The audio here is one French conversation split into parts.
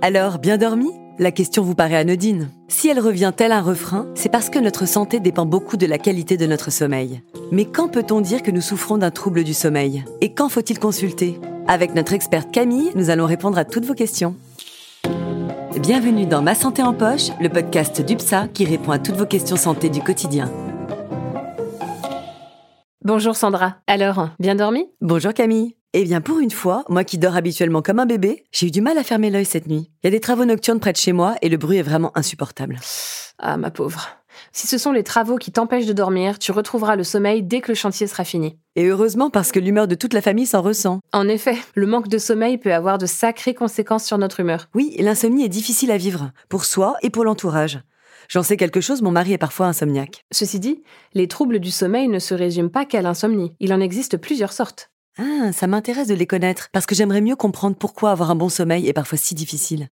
Alors, bien dormi? La question vous paraît anodine. Si elle revient tel un refrain, c'est parce que notre santé dépend beaucoup de la qualité de notre sommeil. Mais quand peut-on dire que nous souffrons d'un trouble du sommeil? Et quand faut-il consulter? Avec notre experte Camille, nous allons répondre à toutes vos questions. Bienvenue dans Ma Santé en Poche, le podcast d'UPSA qui répond à toutes vos questions santé du quotidien. Bonjour Sandra. Alors, bien dormi? Bonjour Camille. Eh bien, pour une fois, moi qui dors habituellement comme un bébé, j'ai eu du mal à fermer l'œil cette nuit. Il y a des travaux nocturnes près de chez moi et le bruit est vraiment insupportable. Ah, ma pauvre. Si ce sont les travaux qui t'empêchent de dormir, tu retrouveras le sommeil dès que le chantier sera fini. Et heureusement parce que l'humeur de toute la famille s'en ressent. En effet, le manque de sommeil peut avoir de sacrées conséquences sur notre humeur. Oui, l'insomnie est difficile à vivre, pour soi et pour l'entourage. J'en sais quelque chose, mon mari est parfois insomniaque. Ceci dit, les troubles du sommeil ne se résument pas qu'à l'insomnie. Il en existe plusieurs sortes. Ah, ça m'intéresse de les connaître, parce que j'aimerais mieux comprendre pourquoi avoir un bon sommeil est parfois si difficile.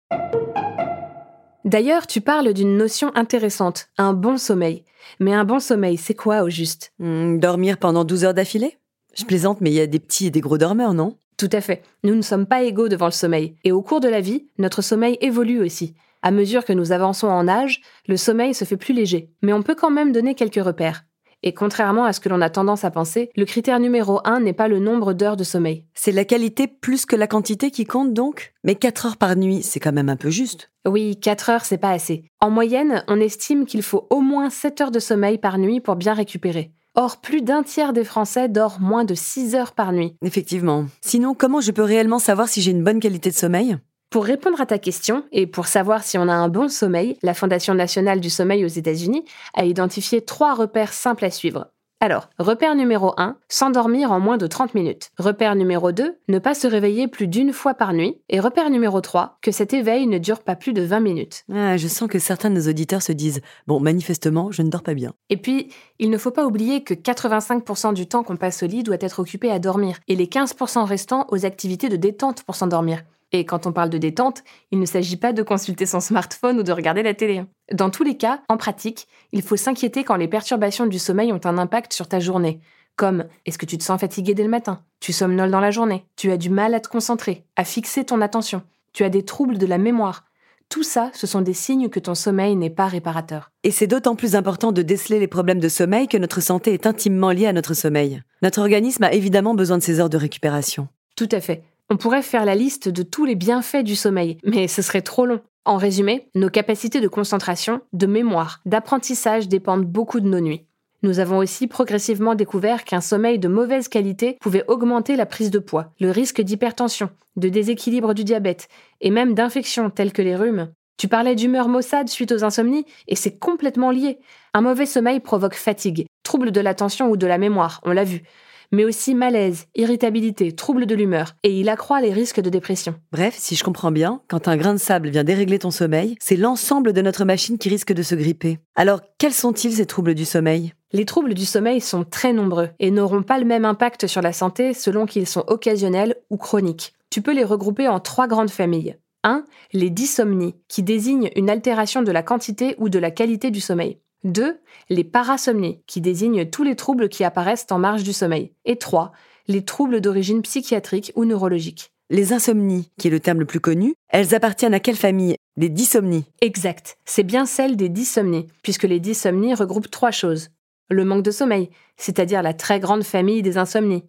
D'ailleurs, tu parles d'une notion intéressante, un bon sommeil. Mais un bon sommeil, c'est quoi au juste? Hmm, dormir pendant 12 heures d'affilée? Je plaisante, mais il y a des petits et des gros dormeurs, non? Tout à fait. Nous ne sommes pas égaux devant le sommeil. Et au cours de la vie, notre sommeil évolue aussi. À mesure que nous avançons en âge, le sommeil se fait plus léger. Mais on peut quand même donner quelques repères. Et contrairement à ce que l'on a tendance à penser, le critère numéro un n'est pas le nombre d'heures de sommeil. C'est la qualité plus que la quantité qui compte donc? Mais 4 heures par nuit, c'est quand même un peu juste. Oui, 4 heures, c'est pas assez. En moyenne, on estime qu'il faut au moins 7 heures de sommeil par nuit pour bien récupérer. Or, plus d'un tiers des Français dort moins de 6 heures par nuit. Effectivement. Sinon, comment je peux réellement savoir si j'ai une bonne qualité de sommeil? Pour répondre à ta question et pour savoir si on a un bon sommeil, la Fondation nationale du sommeil aux États-Unis a identifié trois repères simples à suivre. Alors, repère numéro 1, s'endormir en moins de 30 minutes. Repère numéro 2, ne pas se réveiller plus d'une fois par nuit. Et repère numéro 3, que cet éveil ne dure pas plus de 20 minutes. ah, Je sens que certains de nos auditeurs se disent Bon, manifestement, je ne dors pas bien. Et puis, il ne faut pas oublier que 85% du temps qu'on passe au lit doit être occupé à dormir, et les 15% restants aux activités de détente pour s'endormir. Et quand on parle de détente, il ne s'agit pas de consulter son smartphone ou de regarder la télé. Dans tous les cas, en pratique, il faut s'inquiéter quand les perturbations du sommeil ont un impact sur ta journée. Comme est-ce que tu te sens fatigué dès le matin? Tu somnoles dans la journée? Tu as du mal à te concentrer, à fixer ton attention? Tu as des troubles de la mémoire? Tout ça, ce sont des signes que ton sommeil n'est pas réparateur. Et c'est d'autant plus important de déceler les problèmes de sommeil que notre santé est intimement liée à notre sommeil. Notre organisme a évidemment besoin de ces heures de récupération. Tout à fait. On pourrait faire la liste de tous les bienfaits du sommeil, mais ce serait trop long. En résumé, nos capacités de concentration, de mémoire, d'apprentissage dépendent beaucoup de nos nuits. Nous avons aussi progressivement découvert qu'un sommeil de mauvaise qualité pouvait augmenter la prise de poids, le risque d'hypertension, de déséquilibre du diabète et même d'infections telles que les rhumes. Tu parlais d'humeur maussade suite aux insomnies et c'est complètement lié. Un mauvais sommeil provoque fatigue, trouble de l'attention ou de la mémoire, on l'a vu mais aussi malaise, irritabilité, trouble de l'humeur, et il accroît les risques de dépression. Bref, si je comprends bien, quand un grain de sable vient dérégler ton sommeil, c'est l'ensemble de notre machine qui risque de se gripper. Alors, quels sont-ils ces troubles du sommeil? Les troubles du sommeil sont très nombreux et n'auront pas le même impact sur la santé selon qu'ils sont occasionnels ou chroniques. Tu peux les regrouper en trois grandes familles. 1. Les dysomnies, qui désignent une altération de la quantité ou de la qualité du sommeil. 2. Les parasomnies, qui désignent tous les troubles qui apparaissent en marge du sommeil. Et 3. Les troubles d'origine psychiatrique ou neurologique. Les insomnies, qui est le terme le plus connu, elles appartiennent à quelle famille? Les dysomnies. Exact, c'est bien celle des dysomnies, puisque les dysomnies regroupent trois choses. Le manque de sommeil, c'est-à-dire la très grande famille des insomnies.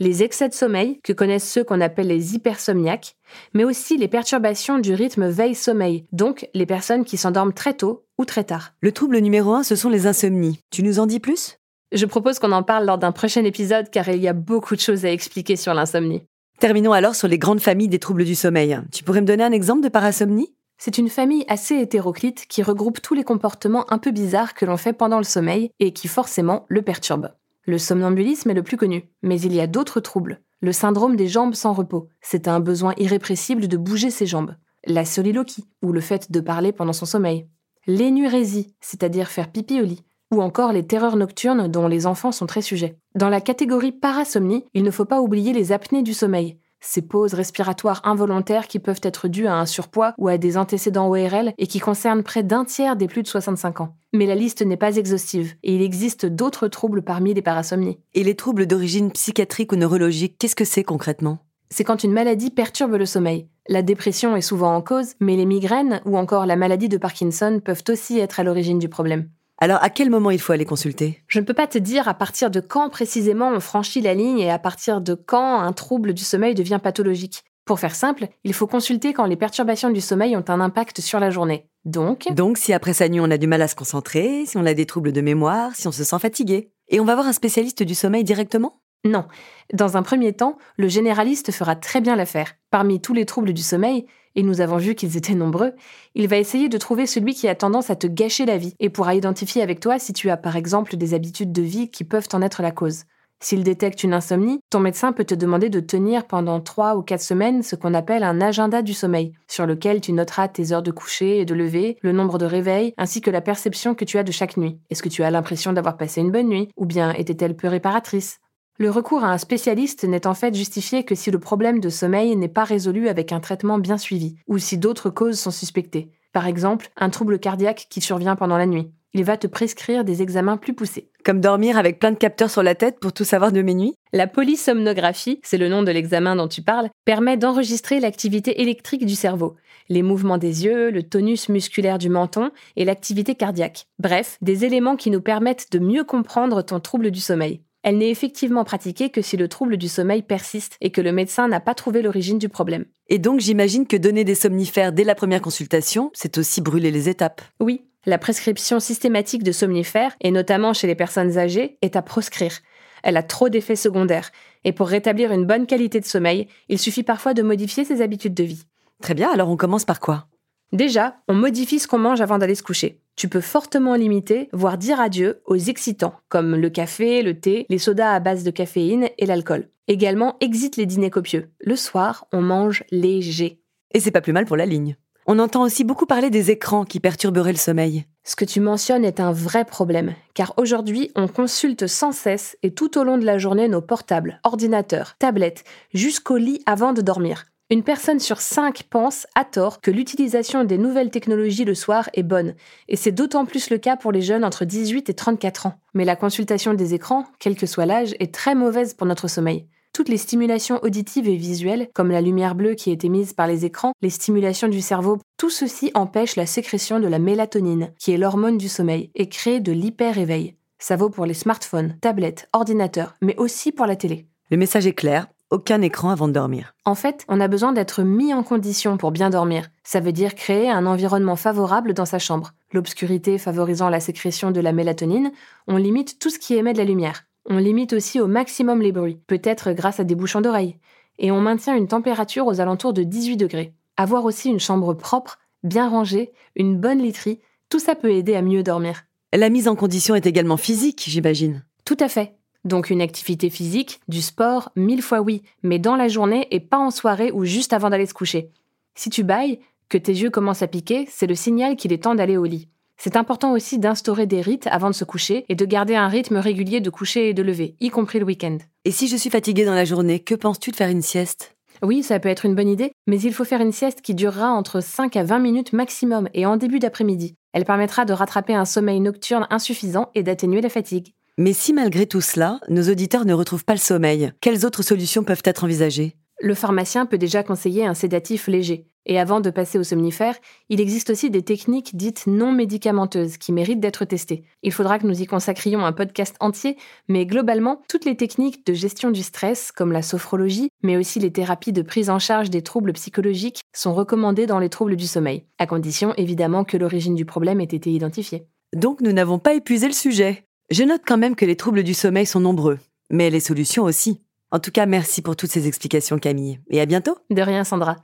Les excès de sommeil, que connaissent ceux qu'on appelle les hypersomniaques, mais aussi les perturbations du rythme veille-sommeil, donc les personnes qui s'endorment très tôt ou très tard. Le trouble numéro un, ce sont les insomnies. Tu nous en dis plus? Je propose qu'on en parle lors d'un prochain épisode car il y a beaucoup de choses à expliquer sur l'insomnie. Terminons alors sur les grandes familles des troubles du sommeil. Tu pourrais me donner un exemple de parasomnie? C'est une famille assez hétéroclite qui regroupe tous les comportements un peu bizarres que l'on fait pendant le sommeil et qui forcément le perturbent. Le somnambulisme est le plus connu, mais il y a d'autres troubles. Le syndrome des jambes sans repos, c'est un besoin irrépressible de bouger ses jambes. La soliloquie, ou le fait de parler pendant son sommeil. L'énurésie, c'est-à-dire faire pipi au lit. Ou encore les terreurs nocturnes dont les enfants sont très sujets. Dans la catégorie parasomnie, il ne faut pas oublier les apnées du sommeil. Ces pauses respiratoires involontaires qui peuvent être dues à un surpoids ou à des antécédents ORL et qui concernent près d'un tiers des plus de 65 ans. Mais la liste n'est pas exhaustive et il existe d'autres troubles parmi les parasomnies. Et les troubles d'origine psychiatrique ou neurologique, qu'est-ce que c'est concrètement? C'est quand une maladie perturbe le sommeil. La dépression est souvent en cause, mais les migraines ou encore la maladie de Parkinson peuvent aussi être à l'origine du problème. Alors à quel moment il faut aller consulter? Je ne peux pas te dire à partir de quand précisément on franchit la ligne et à partir de quand un trouble du sommeil devient pathologique. Pour faire simple, il faut consulter quand les perturbations du sommeil ont un impact sur la journée. Donc Donc si après sa nuit on a du mal à se concentrer, si on a des troubles de mémoire, si on se sent fatigué. Et on va voir un spécialiste du sommeil directement? Non. Dans un premier temps, le généraliste fera très bien l'affaire. Parmi tous les troubles du sommeil, et nous avons vu qu'ils étaient nombreux, il va essayer de trouver celui qui a tendance à te gâcher la vie et pourra identifier avec toi si tu as par exemple des habitudes de vie qui peuvent en être la cause. S'il détecte une insomnie, ton médecin peut te demander de tenir pendant 3 ou 4 semaines ce qu'on appelle un agenda du sommeil, sur lequel tu noteras tes heures de coucher et de lever, le nombre de réveils, ainsi que la perception que tu as de chaque nuit. Est-ce que tu as l'impression d'avoir passé une bonne nuit Ou bien était-elle peu réparatrice? Le recours à un spécialiste n'est en fait justifié que si le problème de sommeil n'est pas résolu avec un traitement bien suivi, ou si d'autres causes sont suspectées. Par exemple, un trouble cardiaque qui survient pendant la nuit. Il va te prescrire des examens plus poussés. Comme dormir avec plein de capteurs sur la tête pour tout savoir de mes nuits La polysomnographie, c'est le nom de l'examen dont tu parles, permet d'enregistrer l'activité électrique du cerveau, les mouvements des yeux, le tonus musculaire du menton et l'activité cardiaque. Bref, des éléments qui nous permettent de mieux comprendre ton trouble du sommeil. Elle n'est effectivement pratiquée que si le trouble du sommeil persiste et que le médecin n'a pas trouvé l'origine du problème. Et donc j'imagine que donner des somnifères dès la première consultation, c'est aussi brûler les étapes. Oui, la prescription systématique de somnifères, et notamment chez les personnes âgées, est à proscrire. Elle a trop d'effets secondaires, et pour rétablir une bonne qualité de sommeil, il suffit parfois de modifier ses habitudes de vie. Très bien, alors on commence par quoi? Déjà, on modifie ce qu'on mange avant d'aller se coucher. Tu peux fortement limiter, voire dire adieu aux excitants, comme le café, le thé, les sodas à base de caféine et l'alcool. Également, exite les dîners copieux. Le soir, on mange léger. Et c'est pas plus mal pour la ligne. On entend aussi beaucoup parler des écrans qui perturberaient le sommeil. Ce que tu mentionnes est un vrai problème, car aujourd'hui, on consulte sans cesse et tout au long de la journée nos portables, ordinateurs, tablettes, jusqu'au lit avant de dormir. Une personne sur cinq pense, à tort, que l'utilisation des nouvelles technologies le soir est bonne, et c'est d'autant plus le cas pour les jeunes entre 18 et 34 ans. Mais la consultation des écrans, quel que soit l'âge, est très mauvaise pour notre sommeil. Toutes les stimulations auditives et visuelles, comme la lumière bleue qui est émise par les écrans, les stimulations du cerveau, tout ceci empêche la sécrétion de la mélatonine, qui est l'hormone du sommeil, et crée de l'hyper-éveil. Ça vaut pour les smartphones, tablettes, ordinateurs, mais aussi pour la télé. Le message est clair, aucun écran avant de dormir. En fait, on a besoin d'être mis en condition pour bien dormir. Ça veut dire créer un environnement favorable dans sa chambre. L'obscurité favorisant la sécrétion de la mélatonine, on limite tout ce qui émet de la lumière. On limite aussi au maximum les bruits, peut-être grâce à des bouchons d'oreilles. Et on maintient une température aux alentours de 18 degrés. Avoir aussi une chambre propre, bien rangée, une bonne literie, tout ça peut aider à mieux dormir. La mise en condition est également physique, j'imagine. Tout à fait. Donc une activité physique, du sport, mille fois oui, mais dans la journée et pas en soirée ou juste avant d'aller se coucher. Si tu bailles, que tes yeux commencent à piquer, c'est le signal qu'il est temps d'aller au lit. C'est important aussi d'instaurer des rites avant de se coucher et de garder un rythme régulier de coucher et de lever, y compris le week-end. Et si je suis fatiguée dans la journée, que penses-tu de faire une sieste? Oui, ça peut être une bonne idée, mais il faut faire une sieste qui durera entre 5 à 20 minutes maximum et en début d'après-midi. Elle permettra de rattraper un sommeil nocturne insuffisant et d'atténuer la fatigue. Mais si malgré tout cela, nos auditeurs ne retrouvent pas le sommeil, quelles autres solutions peuvent être envisagées? Le pharmacien peut déjà conseiller un sédatif léger. Et avant de passer au somnifère, il existe aussi des techniques dites non médicamenteuses qui méritent d'être testées. Il faudra que nous y consacrions un podcast entier, mais globalement, toutes les techniques de gestion du stress, comme la sophrologie, mais aussi les thérapies de prise en charge des troubles psychologiques, sont recommandées dans les troubles du sommeil, à condition évidemment que l'origine du problème ait été identifiée. Donc nous n'avons pas épuisé le sujet. Je note quand même que les troubles du sommeil sont nombreux, mais les solutions aussi. En tout cas, merci pour toutes ces explications Camille, et à bientôt. De rien Sandra.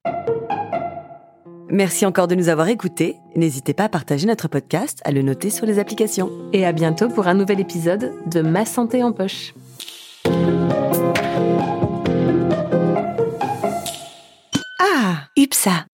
Merci encore de nous avoir écoutés. N'hésitez pas à partager notre podcast, à le noter sur les applications. Et à bientôt pour un nouvel épisode de Ma santé en poche. Ah, UPSA